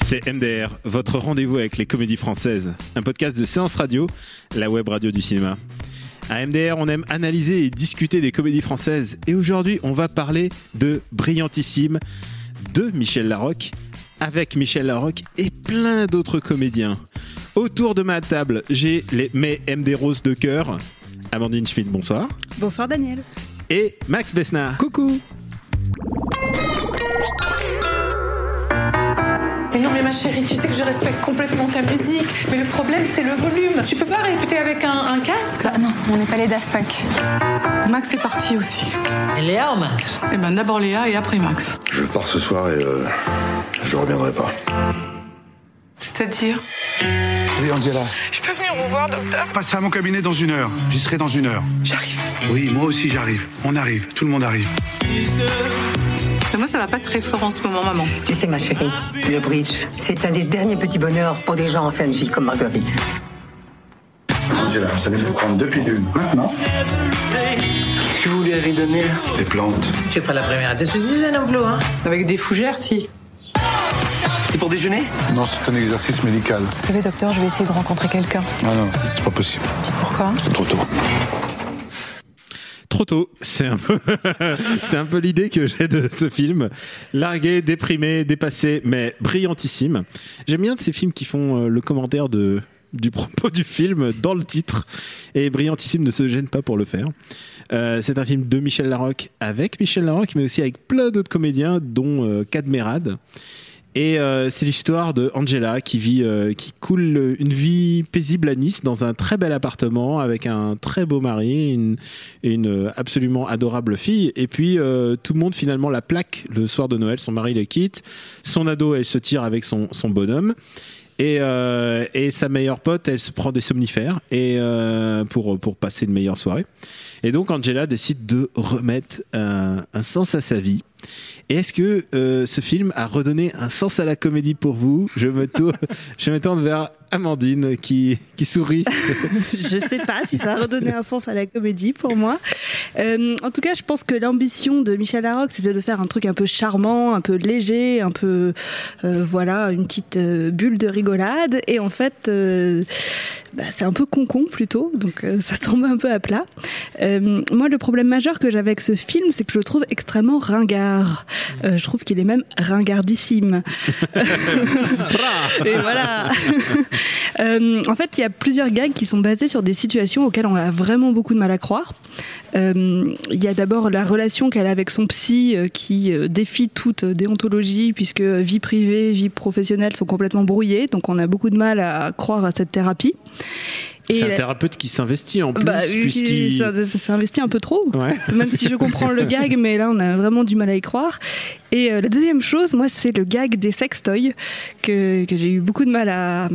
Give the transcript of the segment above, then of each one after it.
C'est MDR, votre rendez-vous avec les comédies françaises. Un podcast de séance radio, la web radio du cinéma. À MDR, on aime analyser et discuter des comédies françaises. Et aujourd'hui, on va parler de Brillantissime, de Michel Larocque, avec Michel Larocque et plein d'autres comédiens. Autour de ma table, j'ai les, mes MD Roses de cœur. Amandine Schmidt, bonsoir. Bonsoir Daniel. Et Max Besnard. Coucou. Mais non, mais ma chérie, tu sais que je respecte complètement ta musique. Mais le problème, c'est le volume. Tu peux pas répéter avec un, un casque? Bah non, on n'est pas les Daft Punk. Max est parti aussi. Léa ou Max Eh ben d'abord Léa et après Max. Je pars ce soir et euh, je reviendrai pas. C'est-à-dire? Oui, Angela. Je peux venir vous voir, docteur? Passez à mon cabinet dans une heure. J'y serai dans une heure. J'arrive. Oui, moi aussi j'arrive. On arrive. Tout le monde arrive. Mais moi, ça va pas très fort en ce moment, maman. Tu sais, ma chérie, le bridge, c'est un des derniers petits bonheurs pour des gens en fin de vie comme Marguerite. Angela, vous allez vous prendre deux pilules. Maintenant, Qu'est-ce que vous lui avez donné, là des plantes. Tu es pas la première à te suicider non plus, hein Avec des fougères, si. C'est pour déjeuner Non, c'est un exercice médical. Vous savez, docteur, je vais essayer de rencontrer quelqu'un. Ah non, c'est pas possible. Pourquoi? C'est trop tôt. Tôt, c'est un peu, l'idée que j'ai de ce film. Largué, déprimé, dépassé, mais brillantissime. J'aime bien de ces films qui font euh, le commentaire du propos du film dans le titre. Et brillantissime ne se gêne pas pour le faire. Euh, c'est un film de Michel Larocque avec Michel Larocque, mais aussi avec plein d'autres comédiens, dont euh, Cadmerade. Et euh, c'est l'histoire de Angela qui vit, euh, qui coule une vie paisible à Nice dans un très bel appartement avec un très beau mari, une, une euh, absolument adorable fille. Et puis euh, tout le monde finalement la plaque le soir de Noël. Son mari la quitte, son ado elle se tire avec son, son bonhomme. Et, euh, et sa meilleure pote, elle se prend des somnifères et euh, pour pour passer une meilleure soirée. Et donc Angela décide de remettre un, un sens à sa vie. Et est-ce que euh, ce film a redonné un sens à la comédie pour vous? Je me je me tourne vers Amandine qui, qui sourit. Je sais pas si ça a redonné un sens à la comédie pour moi. Euh, en tout cas, je pense que l'ambition de Michel Larocque, c'était de faire un truc un peu charmant, un peu léger, un peu, euh, voilà, une petite euh, bulle de rigolade. Et en fait, euh, bah, c'est un peu concon plutôt, donc euh, ça tombe un peu à plat. Euh, moi, le problème majeur que j'avais avec ce film, c'est que je le trouve extrêmement ringard. Euh, je trouve qu'il est même ringardissime. Et voilà. Euh, en fait, il y a plusieurs gags qui sont basés sur des situations auxquelles on a vraiment beaucoup de mal à croire. Euh, Il y a d'abord la relation qu'elle a avec son psy euh, qui défie toute déontologie puisque vie privée, vie professionnelle sont complètement brouillées. Donc on a beaucoup de mal à croire à cette thérapie. C'est un thérapeute qui s'investit en plus, bah, oui, puisqu'il. investi un peu trop. Ouais. Même si je comprends le gag, mais là on a vraiment du mal à y croire. Et euh, la deuxième chose, moi, c'est le gag des sextoys que, que j'ai eu beaucoup de mal à,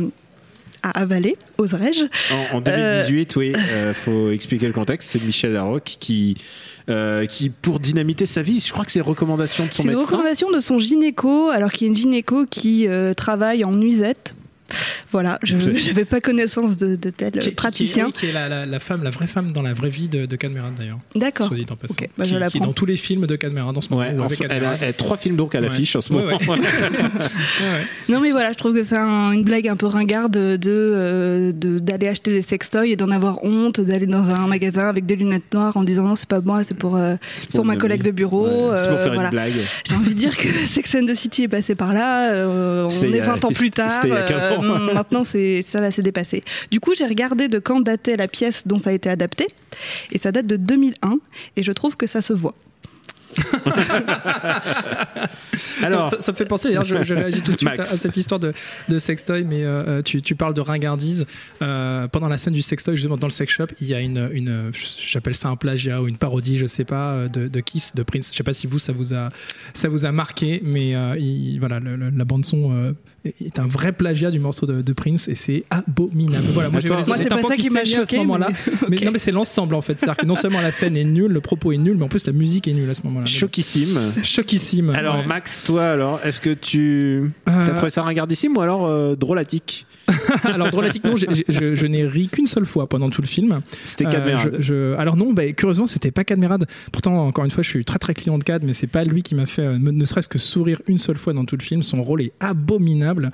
à avaler, oserais-je. En, en 2018, oui, euh, faut expliquer le contexte. C'est Michel Larocque qui, euh, qui, pour dynamiter sa vie, je crois que c'est recommandation de son C'est médecin. recommandation de son gynéco, alors qu'il y a une gynéco qui euh, travaille en nuisette. Voilà, je n'avais pas connaissance de, de tel Qui- qui- praticien. oui, qui est la, la- la femme, la vraie femme dans la vraie vie de, de d'ailleurs. D'accord. Soit dit en passant. Ok, bah, je qui, qui est dans tous les films de Cadmerat en ce moment. Ouais, en elle, a, Cadmerade. elle a trois films donc à Ouais. l'affiche en ce Ouais, moment. ouais. Ouais, Non mais voilà, je trouve que c'est un- une blague un peu ringarde de euh, de- d'aller acheter des sextoys et d'en avoir honte, d'aller dans un magasin avec des lunettes noires en disant non c'est pas moi, c'est pour euh, c'est pour, ma collègue de bureau. Ouais, c'est pour euh, faire voilà. une blague. J'ai envie de dire que Sex and the City est passé par là. euh, on est a- 20 ans plus tard. c'était il y a 15 ans. Euh, maintenant, c'est ça va s'est dépassé. Du coup, j'ai regardé de quand datait la pièce dont ça a été adapté, et ça date de 2001, et je trouve que ça se voit. Alors, ça, ça- ça me fait penser, d'ailleurs, je, je réagis tout de suite à, cette histoire de, de sextoy, mais euh, euh, tu, tu parles de ringardise. Euh, pendant la scène du sextoy, justement, dans le sex shop, il y a une, une j'appelle ça un plagiat ou une parodie, je sais pas, de, de Kiss, de Prince. Je sais pas si vous, ça vous a, ça vous a marqué, mais euh, il- voilà, le- le- la bande-son est un vrai plagiat du morceau de, de Prince et c'est abominable. Voilà, moi, c'est pas ça qui m'a saignaient à ce choqué, moment-là. mais- non, mais c'est l'ensemble en fait. C'est-à-dire que non seulement la scène est nulle, le propos est nul, mais en plus la musique est nulle à ce moment-là. Choquissime. Choquissime. Alors ouais. Max, toi alors, est-ce que tu Euh, as trouvé ça ringardissime ou alors euh, drôlatique Alors j'ai- j'ai- je, je n'ai ri qu'une seule fois pendant tout le film. C'était Euh, Cadmerade. je- je- alors non, bah, curieusement, c'était pas Cadmerade. Pourtant, encore une fois, je suis très très client de Cad, mais c'est pas lui qui m'a fait euh, ne serait-ce que sourire une seule fois dans tout le film. Son rôle est abominable.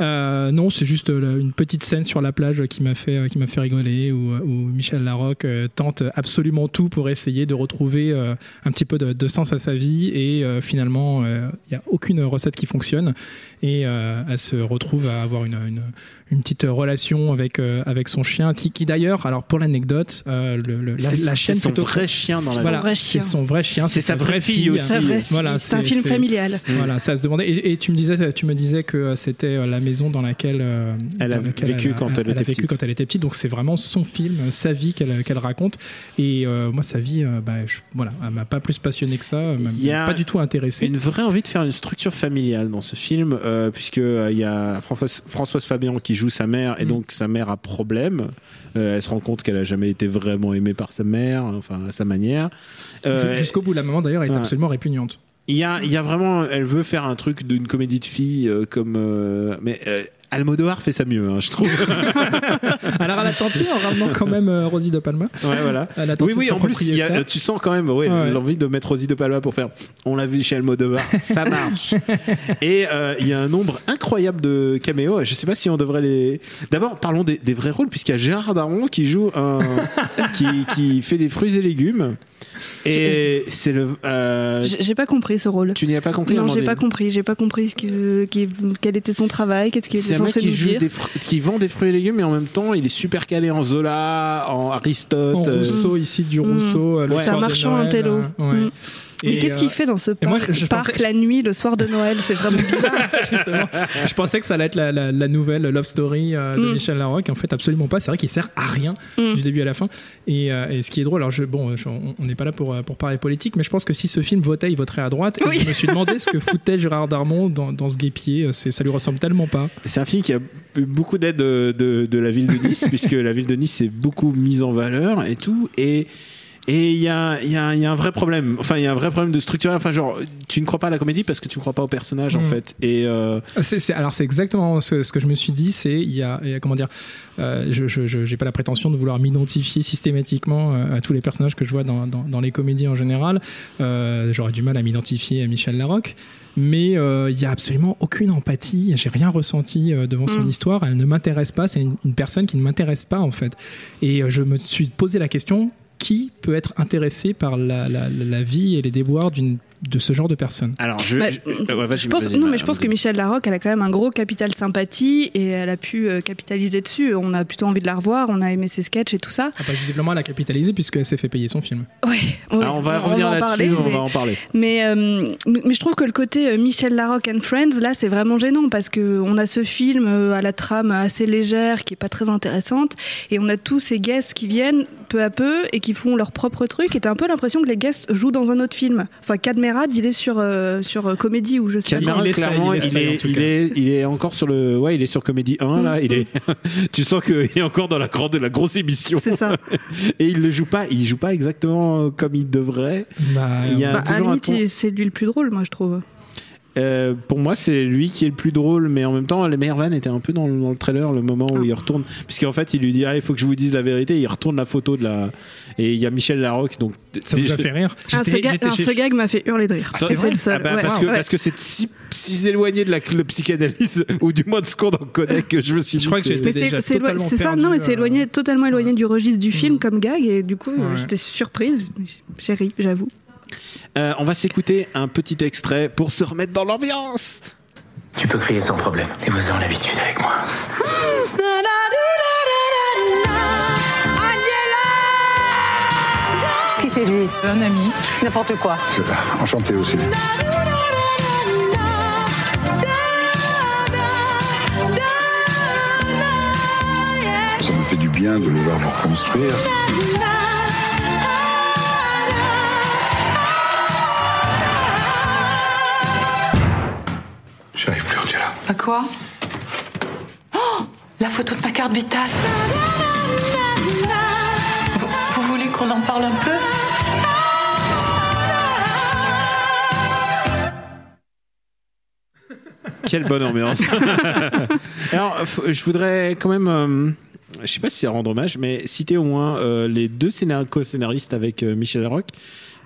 Euh, non, c'est juste euh, une petite scène sur la plage qui m'a fait euh, qui m'a fait rigoler où, où Michel Larocque euh, tente absolument tout pour essayer de retrouver euh, un petit peu de, de sens à sa vie et euh, finalement, il n'y a aucune recette qui fonctionne. Et euh, elle se retrouve à avoir une, une, une petite relation avec euh, avec son chien qui, qui d'ailleurs alors pour l'anecdote euh, le, le- la, la c'est chaîne son plutôt- vrai chien dans la voilà, c'est son vrai chien C'est sa vraie fille aussi. C'est vrai, voilà c'est un film familial. voilà ça se demandait. Et, et tu me disais tu me disais que euh, c'était euh, la maison dans laquelle euh, Elle a vécu quand elle était vécu petite. quand elle était petite. Donc c'est vraiment son film euh, sa vie qu'elle qu'elle raconte. Et euh, moi sa vie euh, bah, je- voilà elle m'a pas plus passionné que ça a pas du tout intéressé une vraie envie de faire une structure familiale dans ce film, euh, puisque euh, il y a Françoise, Françoise Fabian qui joue sa mère, et Mm. donc sa mère a problème. Euh, elle se rend compte qu'elle a jamais été vraiment aimée par sa mère, enfin à sa manière. Euh, Jusqu'au bout la maman d'ailleurs est ouais. absolument répugnante Il y a, il y a vraiment, elle veut faire un truc d'une comédie de filles euh, comme, euh, mais euh, Almodovar fait ça mieux, hein, je trouve. alors elle a tenté en ramenant quand même euh, Rosie de Palma ouais, voilà. elle a tenté Oui, oui, en plus, il y a- s'approprier ça. tu sens quand même ouais, Ouais. l'envie de mettre Rosie de Palma pour faire On l'a vu chez Almodovar, ça marche. Et euh, il y a un nombre incroyable de caméos. Je sais pas si on devrait les. D'abord, parlons des, des vrais rôles, puisqu'il y a Gérard Darmon qui joue un. qui, qui fait des fruits et légumes. Et c'est le. euh, J'ai pas compris ce rôle. tu n'y as pas compris Non, j'ai pas compris. J'ai pas compris ce que, qui- quel était son travail, qu'est-ce qu'il était un censé qui, nous joue dire. des qui vend des fruits et légumes, mais en même temps, il est super calé en Zola, en Aristote. en euh, Rousseau ici du Mm. Rousseau Ouais. soir C'est un marchand Noël, intello. euh, ouais. Mm. Mais qu'est-ce qu'il euh, fait dans ce et moi, parc, je parc pensais- la nuit, le soir de Noël C'est vraiment bizarre. Justement, je pensais que ça allait être la, la- la nouvelle love story euh, de Mm. Michel Larocque. En fait, absolument pas. C'est vrai qu'il sert à rien Mm. du début à la fin. Et, euh, et ce qui est drôle, alors je, bon, je- on n'est pas là pour, pour parler politique, mais je pense que si ce film votait, il voterait à droite. Et Oui. je me suis demandé ce que foutait Gérard Darmon dans, dans ce guépier. C'est, ça lui ressemble tellement pas. C'est un film qui a eu beaucoup d'aide de, de- de la ville de Nice, puisque la ville de Nice s'est beaucoup mise en valeur et tout. Et et il y a, il y, a, il y a un vrai problème. Enfin, il y a un vrai problème de structure. Enfin, genre, tu ne crois pas à la comédie parce que tu ne crois pas au personnage, en Mm. fait. Et euh, C'est, c'est- alors c'est exactement ce, ce que je me suis dit. C'est il y a, il y a- comment dire. euh, je, je, je- j'ai pas la prétention de vouloir m'identifier systématiquement euh, à tous les personnages que je vois dans, dans, dans les comédies en général. Euh, j'aurais du mal à m'identifier à Michel Larocque. Mais euh, il y a absolument aucune empathie. J'ai rien ressenti euh, devant son Mm. histoire. Elle ne m'intéresse pas. C'est une, une personne qui ne m'intéresse pas en fait. Et euh, je me suis posé la question qui peut être intéressé par la, la, la vie et les déboires d'une de ce genre de personne alors, je, Bah, je- euh, ouais, vas-y, Je pense, non, ma- mais je pense que Michel Larocque, elle a quand même un gros capital sympathie et elle a pu euh, capitaliser dessus. On a plutôt envie de la revoir, on a aimé ses sketchs et tout ça. Ah bah, Visiblement, elle a capitalisé puisqu'elle s'est fait payer son film. Alors, Ah, on va revenir en là-dessus, on va en parler. Mais, euh, mais je trouve que le côté euh, Michel Larocque and Friends, là, c'est vraiment gênant parce que on a ce film euh, à la trame assez légère qui est pas très intéressante et on a tous ces guests qui viennent peu à peu et qui font leur propre truc. Et t'as un peu l'impression que les guests jouent dans un autre film. Enfin, Cadmerade, il est sur euh, sur euh, comédie ou je sais pas. Il essaye, clairement, il est, il, est, il est encore sur le, ouais, il est sur Comédie 1 là. Il est, tu sens qu'il est encore dans la grande, la grosse émission. C'est ça. Et il le joue pas, il joue pas exactement comme il devrait. Bah, Il y a Bah, toujours un ton- c'est lui le plus drôle, moi, je trouve. Euh, pour moi, c'est lui qui est le plus drôle, mais en même temps, les meilleures vannes étaient un peu dans, le- dans le trailer, le moment où Ah. il retourne, puisqu'en fait, il lui dit, ah, il faut que je vous dise la vérité. Il retourne la photo de la, et il y a Michel Larocque, donc ça vous a fait rire Ah, ce, gag, j'étais non, chez- ce gag m'a fait hurler de rire. Ça, c'est le seul. Ah bah, ouais. parce, que, Ouais. parce que c'est si, si éloigné de la, le psychanalyse, ou du moins de ce qu'on en connaît, que je me suis dit. Je crois que c'est- j'étais déjà totalement c'est ça, non, mais c'est euh, éloigné, totalement éloigné du registre du film Mm. comme gag, et du coup, j'étais surprise. J'ai ri, j'avoue. Euh, on va s'écouter un petit extrait pour se remettre dans l'ambiance. Tu peux crier sans problème. Les voisins ont l'habitude avec moi. Qui c'est lui Un ami. N'importe quoi. Enchanté aussi. Ça me fait du bien de le voir vous reconstruire. À quoi Oh La photo de ma carte vitale. Vous, vous voulez qu'on en parle un peu Quelle bonne ambiance. Alors, je voudrais quand même, euh, je sais pas si c'est rendre hommage, mais citer au moins euh, les deux scénar- co-scénaristes avec euh, Michel Larocque,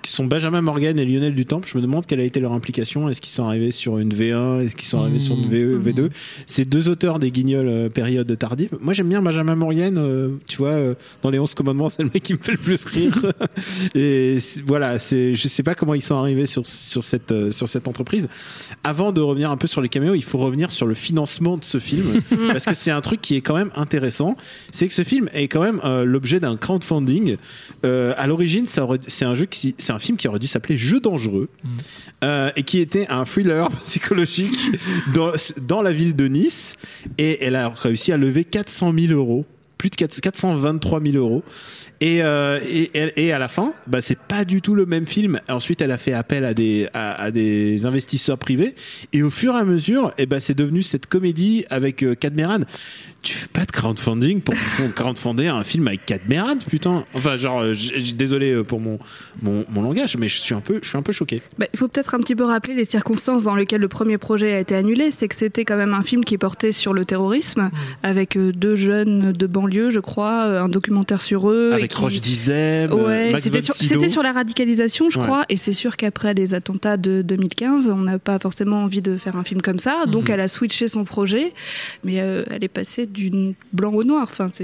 qui sont Benjamin Morgan et Lionel Dutemple. Je me demande quelle a été leur implication. Est-ce qu'ils sont arrivés sur une V1 Est-ce qu'ils sont arrivés sur une VE, V2 Ces deux? Auteurs des Guignols euh, période tardive. Moi, j'aime bien Benjamin Morgan. euh, tu vois, euh, dans les 11 commandements, c'est le mec qui me fait le plus rire. et voilà, c'est, je sais pas comment ils sont arrivés sur, sur, cette, euh, sur cette entreprise. Avant de revenir un peu sur les caméos, il faut revenir sur le financement de ce film. parce que c'est un truc qui est quand même intéressant. C'est que ce film est quand même l'objet d'un crowdfunding. À l'origine, ça aurait- c'est un jeu qui, c'est un film qui aurait dû s'appeler Jeu dangereux. euh, et qui était un thriller psychologique dans, dans la ville de Nice. Et elle a réussi à lever 400 000 euros, plus de 4 423 000 euros. Et, euh, et, à la fin, bah, c'est pas du tout le même film. Ensuite, elle a fait appel à des, à, à des investisseurs privés. Et au fur et à mesure, et bah, c'est devenu cette comédie avec euh, Cadmeran. Tu fais pas de crowdfunding pour crowdfunder un film avec Cadmeran, putain. Enfin, genre, euh, désolé euh, pour mon, mon, mon langage, mais je suis un peu, je suis un peu choqué. Bah, il faut peut-être un petit peu rappeler les circonstances dans lesquelles le premier projet a été annulé. C'est que c'était quand même un film qui portait sur le terrorisme, avec euh, deux jeunes de banlieue, je crois, un documentaire sur eux. et Avec qui- Roche Dizem, euh, Ouais, c'était sur, la radicalisation, je Ouais. crois, et c'est sûr qu'après les attentats de 2015, on n'a pas forcément envie de faire un film comme ça, donc Mhm. elle a switché son projet, mais euh, elle est passée du blanc au noir, enfin, ça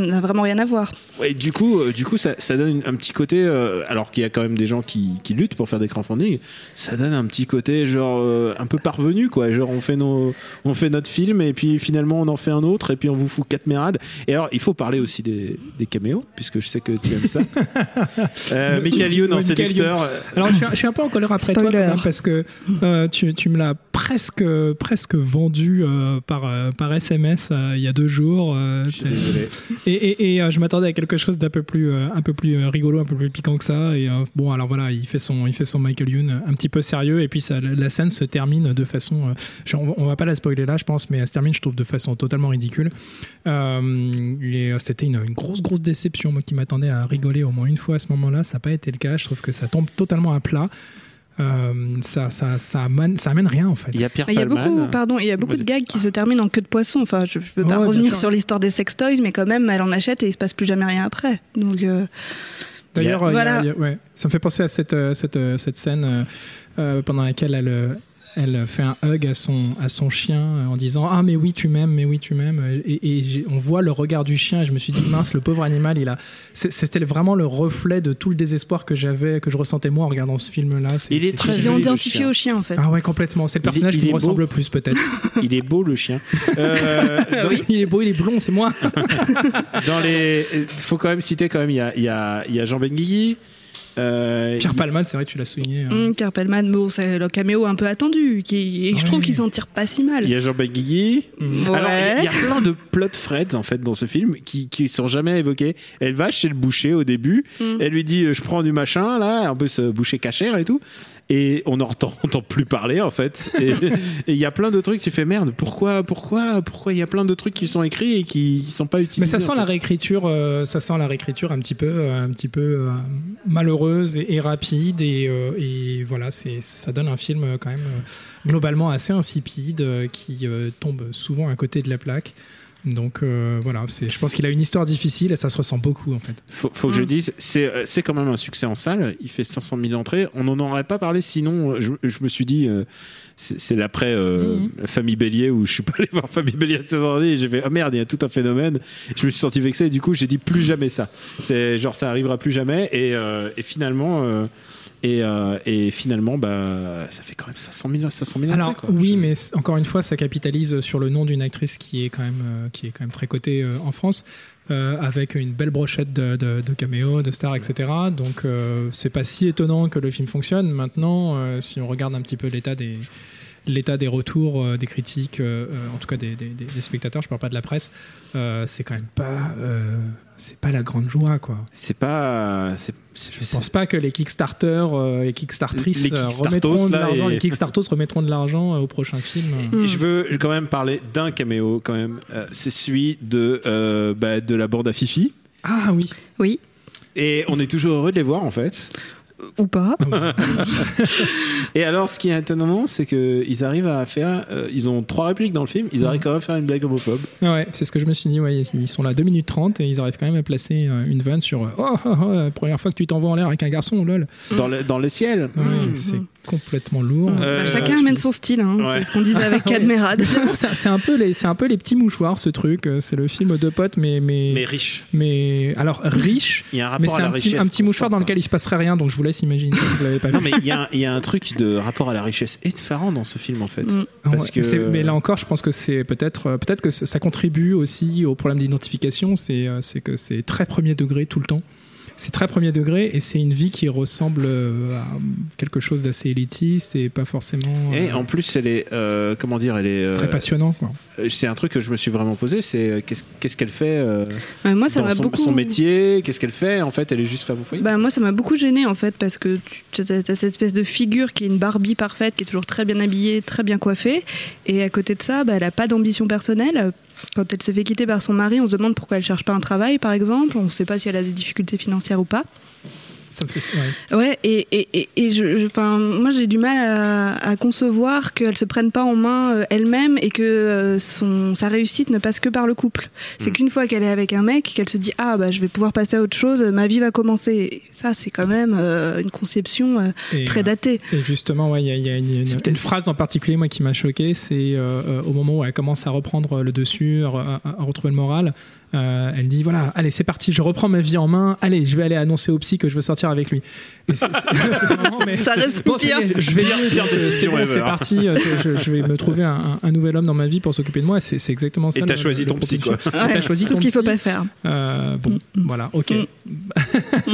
n'a vraiment rien à voir. Ouais, du coup, euh, du coup, ça, ça donne un petit côté, euh, alors qu'il y a quand même des gens qui, qui luttent pour faire des crowdfunding, ça donne un petit côté genre un peu parvenu, quoi. Genre on fait nos, on fait notre film et puis finalement on en fait un autre et puis on vous fout quatre mérades. Et alors il faut parler aussi des, des caméos puisque je sais que tu aimes ça. euh, Michael Youn en séducteur. Alors je suis, je suis un peu en colère après toi quand même parce que euh, tu, tu me l'as presque presque vendu euh, par euh, par SMS euh, il y a deux jours. euh, Je suis désolé. et et, et, euh, je m'attendais à quelque chose d'un peu plus euh, un peu plus rigolo, un peu plus piquant que ça. Et euh, bon alors voilà, il fait son il fait son Michael Youn un petit peu sérieux et puis ça, la, scène se termine de façon. euh, on, va- on va pas la spoiler là, je pense, mais elle se termine je trouve de façon totalement ridicule. Euh, et euh, c'était une, une grosse grosse déception moi qui m'attendais à rigoler au moins une fois à ce moment-là. Ça n'a pas été le cas. Je trouve que ça tombe totalement à plat. Euh, ça, ça, ça, amène, ça amène rien en fait. Il y a Pierre Il y a Palman. beaucoup, pardon, il y a beaucoup de gags qui se terminent en queue de poisson. Enfin, je, je veux pas Ouais, revenir sur l'histoire des sextoys, mais quand même, elle en achète et il se passe plus jamais rien après. Donc, euh, D'ailleurs, Voilà. ouais, ça me fait penser à cette, euh, cette, cette scène euh, pendant laquelle elle, elle fait un hug à son, à son chien euh, en disant Ah, mais oui, tu m'aimes, mais oui, tu m'aimes. Et, on voit le regard du chien et je me suis dit Mince, le pauvre animal, il a. C'était vraiment le reflet de tout le désespoir que j'avais, que je ressentais moi en regardant ce film-là. Il est c'est- très identifié chien. au chien, en fait. Ah ouais, complètement. C'est le Il est- personnage il qui me beau. ressemble le plus, peut-être. Il est beau le chien. Euh, dans- il est beau, il est blond, c'est moi. dans les, faut quand même citer quand même il y a, il y a, il y a Jean Benguigui. Euh, Pierre Palman, c'est vrai, tu l'as souligné. hein. Hum, Pierre Pellman, bon, c'est le caméo un peu attendu, qui, et je trouve qu'il s'en tire pas si mal. Il y a Jean Benguigui. Ouais. Alors, il y a- il y, a plein de plot threads en fait dans ce film qui, qui sont jamais évoqués. Elle va chez le boucher au début, Mm. elle lui dit euh, je prends du machin là, un peu ce boucher cachère et tout. Et on n'entend entend plus parler en fait. Et il y a plein de trucs, tu fais merde, pourquoi, pourquoi, pourquoi il y a plein de trucs qui sont écrits et qui, qui sont pas utilisés Mais ça sent en la réécriture, euh, ça sent la réécriture un petit peu, euh, un petit peu euh, malheureuse et, et rapide et, euh, et voilà, c'est ça donne un film quand même globalement assez insipide qui tombe souvent à côté de la plaque. Donc euh, voilà, c'est, je pense qu'il a une histoire difficile et ça se ressent beaucoup en fait. Faut, faut que je dise, c'est euh, c'est quand même un succès en salle. Il fait 500 000 entrées. On n'en aurait pas parlé sinon. euh, Je, je me suis dit, euh, c'est c'est l'après euh, la Famille Bélier où je suis pas allé voir Famille Bélier à 16 ans et j'ai fait, oh merde, il y a tout un phénomène. Je me suis senti vexé et du coup, j'ai dit plus jamais ça. C'est genre, ça arrivera plus jamais. Et, euh, et finalement, euh, et, euh, et finalement, bah, ça fait quand même 500 000, 500 000 Alors entrées. oui, mais encore une fois, ça capitalise sur le nom d'une actrice qui est quand même, euh, qui est quand même très cotée euh, en France. avec une belle brochette de, de, de caméos, de stars, etc. Donc c'est pas si étonnant que le film fonctionne. Maintenant, si on regarde un petit peu l'état des l'état des retours, euh, des critiques, euh, euh, en tout cas des, des- des- des spectateurs, je parle pas de la presse, euh, c'est quand même pas, euh, c'est pas la grande joie, quoi. C'est pas. c'est- c'est- Je pense pas que les Kickstarter, euh, les Kickstartrices Les remettront de l'argent, et- les Kickstartos remettront de l'argent euh, au prochain film. Je veux quand même parler d'un caméo quand même. Euh, c'est celui de euh, bah, de la bande à Fifi. Ah oui. Oui. Et on est toujours heureux de les voir en fait. Ou pas. Et alors, ce qui est étonnant, c'est que ils arrivent à faire. euh, ils ont trois répliques dans le film. Ils arrivent quand même à faire une blague homophobe. Ouais, c'est ce que je me suis dit. Ouais, ils sont là 2 minutes 30 et ils arrivent quand même à placer euh, une vanne sur euh, Oh, oh, oh, la première fois que tu t'envoies en l'air avec un garçon, lol. Dans le, dans le ciel. Ouais, Mhm. C'est complètement lourd. Euh, Bah, chacun amène son style, hein. Ouais. c'est ce qu'on disait avec. Cadmerade. C'est un peu les, c'est un peu les petits mouchoirs, ce truc. Euh, C'est le film de potes, mais mais Mais riche. mais alors riche. Il y a un Mais rapport c'est à la un petit, richesse. un petit mouchoir dans lequel il se passerait rien, donc je vous laisse imaginer si vous l'avez pas vu. Non, mais il y, a un- il y a un truc de rapport à la richesse effarant dans ce film en fait. Mm. Parce Ouais, que. Mais là encore, je pense que c'est peut-être euh, peut-être que ça contribue aussi au problème d'identification. C'est euh, c'est que c'est très premier degré tout le temps. C'est très premier degré et c'est une vie qui ressemble euh, à quelque chose d'assez élitiste et pas forcément Et euh, en plus, elle est. euh, comment dire Elle est. euh, très passionnant. Quoi. C'est un truc que je me suis vraiment posé. C'est qu'est-ce qu'elle fait euh, moi, ça m'a son, beaucoup. son métier Qu'est-ce qu'elle fait En fait, elle est juste femme au foyer. Bah, moi, ça m'a beaucoup gêné en fait parce que tu as cette espèce de figure qui est une Barbie parfaite, qui est toujours très bien habillée, très bien coiffée, et à côté de ça, bah, elle a pas d'ambition personnelle. Quand elle se fait quitter par son mari, on se demande pourquoi elle cherche pas un travail, par exemple. On ne sait pas si elle a des difficultés financières ou pas. Ça me fait, ouais. Ouais, et, et, et, et je, je- enfin, moi j'ai du mal à, à concevoir qu'elle se prenne pas en main euh, elle-même et que euh, son, sa réussite ne passe que par le couple. C'est Mm. qu'une fois qu'elle est avec un mec, qu'elle se dit ah bah je vais pouvoir passer à autre chose, ma vie va commencer. Et ça c'est quand même euh, une conception euh, Et, très datée. Et justement, ouais, il y y a une, phrase en particulier moi qui m'a choqué, c'est euh, euh, au moment où elle commence à reprendre le dessus, à, à- à retrouver le moral. Euh, elle dit voilà, allez c'est parti, je reprends ma vie en main. Allez, je vais aller annoncer au psy que je veux sortir avec lui. Et c'est- c'est- c'est vraiment, mais- Ça reste Bon, est, je vais Pire- pire c'est bon, parti. euh, Je, vais me trouver un, un- un nouvel homme dans ma vie pour s'occuper de moi. C'est c'est exactement ça. Et t'as le- choisi le ton psy, quoi. t'as choisi tout ton ce qu'il faut psy. pas faire. Euh, bon, voilà, ok. Mm.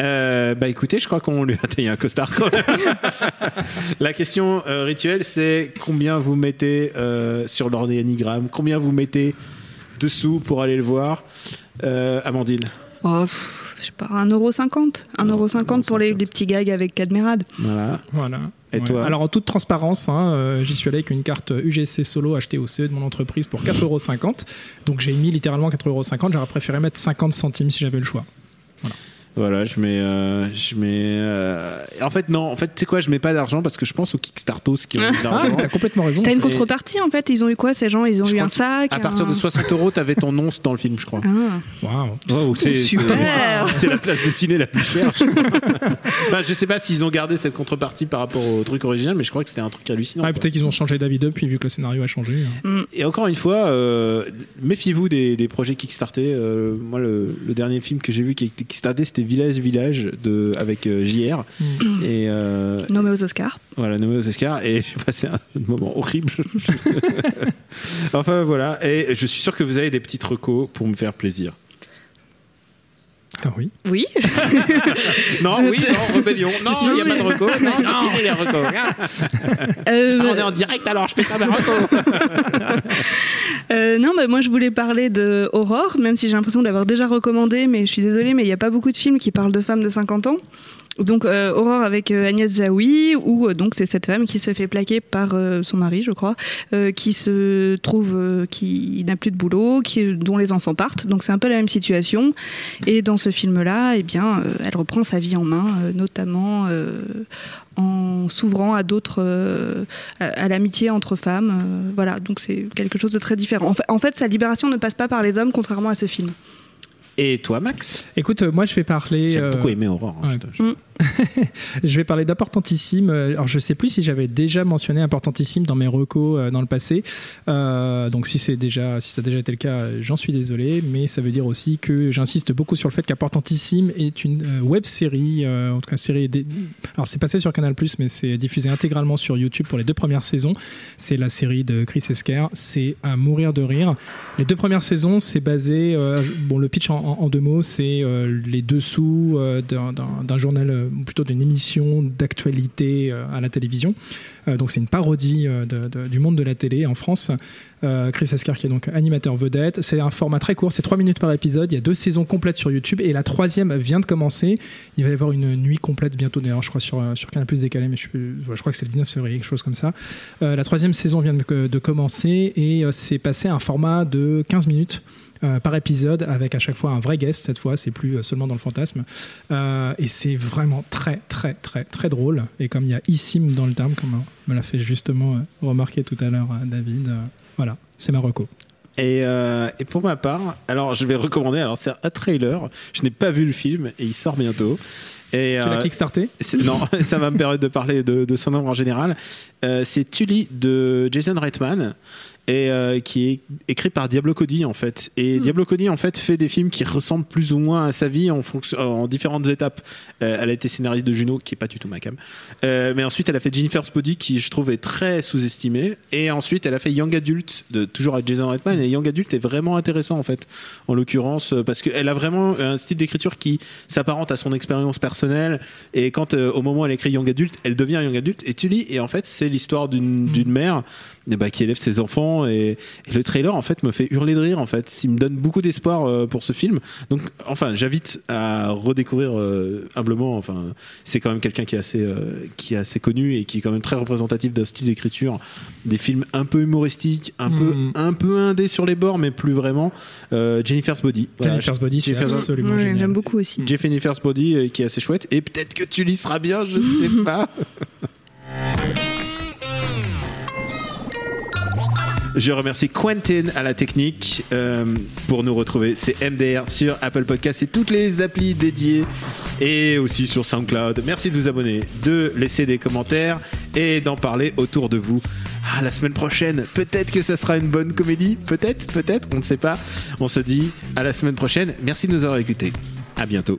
Euh, bah écoutez, je crois qu'on lui a taillé un costard quand même. La question euh, rituelle, c'est combien vous mettez euh, sur l'organigramme? Combien vous mettez dessous pour aller le voir Euh, Amandine Oh, je sais pas, 1,50€. 1,50€ pour les, les petits gags avec Cadmerade. Voilà. Voilà. Et toi Alors en toute transparence, hein, euh, j'y suis allé avec une carte UGC Solo achetée au CE de mon entreprise pour 4,50€. Donc j'ai mis littéralement 4,50€. J'aurais préféré mettre 50 centimes si j'avais le choix. Voilà, je mets. euh, je mets euh, En fait, non, en fait, tu sais quoi, je mets pas d'argent parce que je pense aux Kickstartos qui ont mis de Ah, l'argent. mais t'as complètement raison. T'as une contrepartie en fait. Ils ont eu quoi ces gens Ils ont Je eu crois un que sac. À partir un- de 60 euros, t'avais ton nom dans le film, je crois. Ah. Waouh. Wow, c'est super. c'est- C'est la place dessinée la plus chère. je crois. Enfin, je sais pas s'ils ont gardé cette contrepartie par rapport au truc original, mais je crois que c'était un truc hallucinant. Quoi. peut-être qu'ils ont changé d'avis depuis vu que le scénario a changé. hein. Et encore une fois, euh, méfiez-vous des, des projets Kickstarter. Euh, moi, le, le dernier film que j'ai vu qui a été Kickstarter, c'était Village Village de, avec euh, JR. Et euh, Nommé aux Oscars. voilà, nommé aux Oscars. Et j'ai passé un moment horrible. enfin, voilà. Et je suis sûr que vous avez des petites recos pour me faire plaisir. Ah oui. Oui. Non, oui, non, rébellion. Non, il n'y a pas de recos. Non, c'est fini les recos. Euh, Ah, on est en direct alors, je fais pas mes recos. Euh, non, bah, moi je voulais parler de Aurore, même si j'ai l'impression de l'avoir déjà recommandé, mais je suis désolée, mais il n'y a pas beaucoup de films qui parlent de femmes de 50 ans. Donc euh, Aurore avec euh, Agnès Jaoui, où euh, donc c'est cette femme qui se fait plaquer par euh, son mari, je crois, euh, qui se trouve, euh, qui n'a plus de boulot, qui, dont les enfants partent. Donc c'est un peu la même situation. Et dans ce film-là, eh bien, euh, elle reprend sa vie en main, euh, notamment euh, en s'ouvrant à d'autres, euh, à, à l'amitié entre femmes. euh, voilà, donc c'est quelque chose de très différent. En fait, en fait, sa libération ne passe pas par les hommes, contrairement à ce film. Et toi, Max? Écoute, euh, moi je vais parler. J'ai euh, beaucoup aimé Aurore. hein, ouais. je vais parler d'Importantissime. Alors, je sais plus si j'avais déjà mentionné Importantissime dans mes recos euh, dans le passé. Euh, donc, si c'est déjà, si ça a déjà été le cas, j'en suis désolé. Mais ça veut dire aussi que j'insiste beaucoup sur le fait qu'Importantissime est une euh, web série, en tout cas série. Alors, c'est passé sur Canal mais c'est diffusé intégralement sur YouTube pour les deux premières saisons. C'est la série de Chris Esquer. C'est à mourir de rire. Les deux premières saisons, c'est basé. bon, le pitch en, en- deux mots, c'est les dessous d'un- journal, ou plutôt d'une émission d'actualité euh, à la télévision. Euh, donc, c'est une parodie euh, du monde de la télé en France. Euh, Chris Escar qui est donc animateur vedette. C'est un format très court, c'est 3 minutes par épisode. Il y a deux saisons complètes sur YouTube et la troisième vient de commencer. Il va y avoir une nuit complète bientôt, d'ailleurs, je crois, sur, euh, sur Canal Plus décalé, mais je, crois que c'est le 19 février, quelque chose comme ça. Euh, la troisième saison vient de, de commencer et euh, c'est passé à un format de 15 minutes. Euh, par épisode avec à chaque fois un vrai guest cette fois c'est plus euh, seulement dans le fantasme Euh, et c'est vraiment très très très très drôle et comme il y a Issim dans le terme comme me l'a fait justement remarquer tout à l'heure David voilà c'est ma reco Et, et pour ma part, alors je vais recommander. Alors c'est un trailer. Je n'ai pas vu le film et il sort bientôt. Et, tu l'as euh, kickstarté non, ça va me permettre de parler de, de son œuvre en général. Euh, c'est Tully de Jason Reitman et euh, qui est écrit par Diablo Cody en fait. Et Diablo Cody en fait fait des films qui ressemblent plus ou moins à sa vie en fonction en différentes étapes. Euh, elle a été scénariste de Juno, qui est pas du tout ma cam. Euh, mais ensuite elle a fait Jennifer's Body, qui je trouve est très sous-estimé. Et ensuite elle a fait Young Adult, de, toujours avec Jason Reitman. Et Young Adult est vraiment intéressant en fait, en l'occurrence, parce qu'elle a vraiment un style d'écriture qui s'apparente à son expérience personnelle. Et quand euh, au moment où elle écrit Young Adult, elle devient Young Adult. Et Tully, et en fait c'est l'histoire d'une mère ben, qui élève ses enfants et, et le trailer en fait me fait hurler de rire en fait. Il me donne beaucoup d'espoir euh, pour ce film. Donc enfin j'invite à redécouvrir euh, humblement enfin c'est quand même quelqu'un qui est assez euh, qui est assez connu et qui est quand même très représentatif d'un style d'écriture des films un peu humoristiques un peu Mhm. un peu indé sur les bords mais plus vraiment euh, Jennifer's Body. Voilà, Jennifer's Body c'est Jennifer's- absolument Ouais, génial. J'aime beaucoup aussi. Jennifer's Body euh, qui est assez chouette et peut-être que tu l'y seras bien je ne sais pas Je remercie Quentin à la technique euh, pour nous retrouver. C'est MDR sur Apple Podcast et toutes les applis dédiées et aussi sur SoundCloud. Merci de vous abonner, de laisser des commentaires et d'en parler autour de vous. Ah, la semaine prochaine, peut-être que ça sera une bonne comédie. Peut-être, peut-être, on ne sait pas. On se dit à la semaine prochaine. Merci de nous avoir écoutés. À bientôt.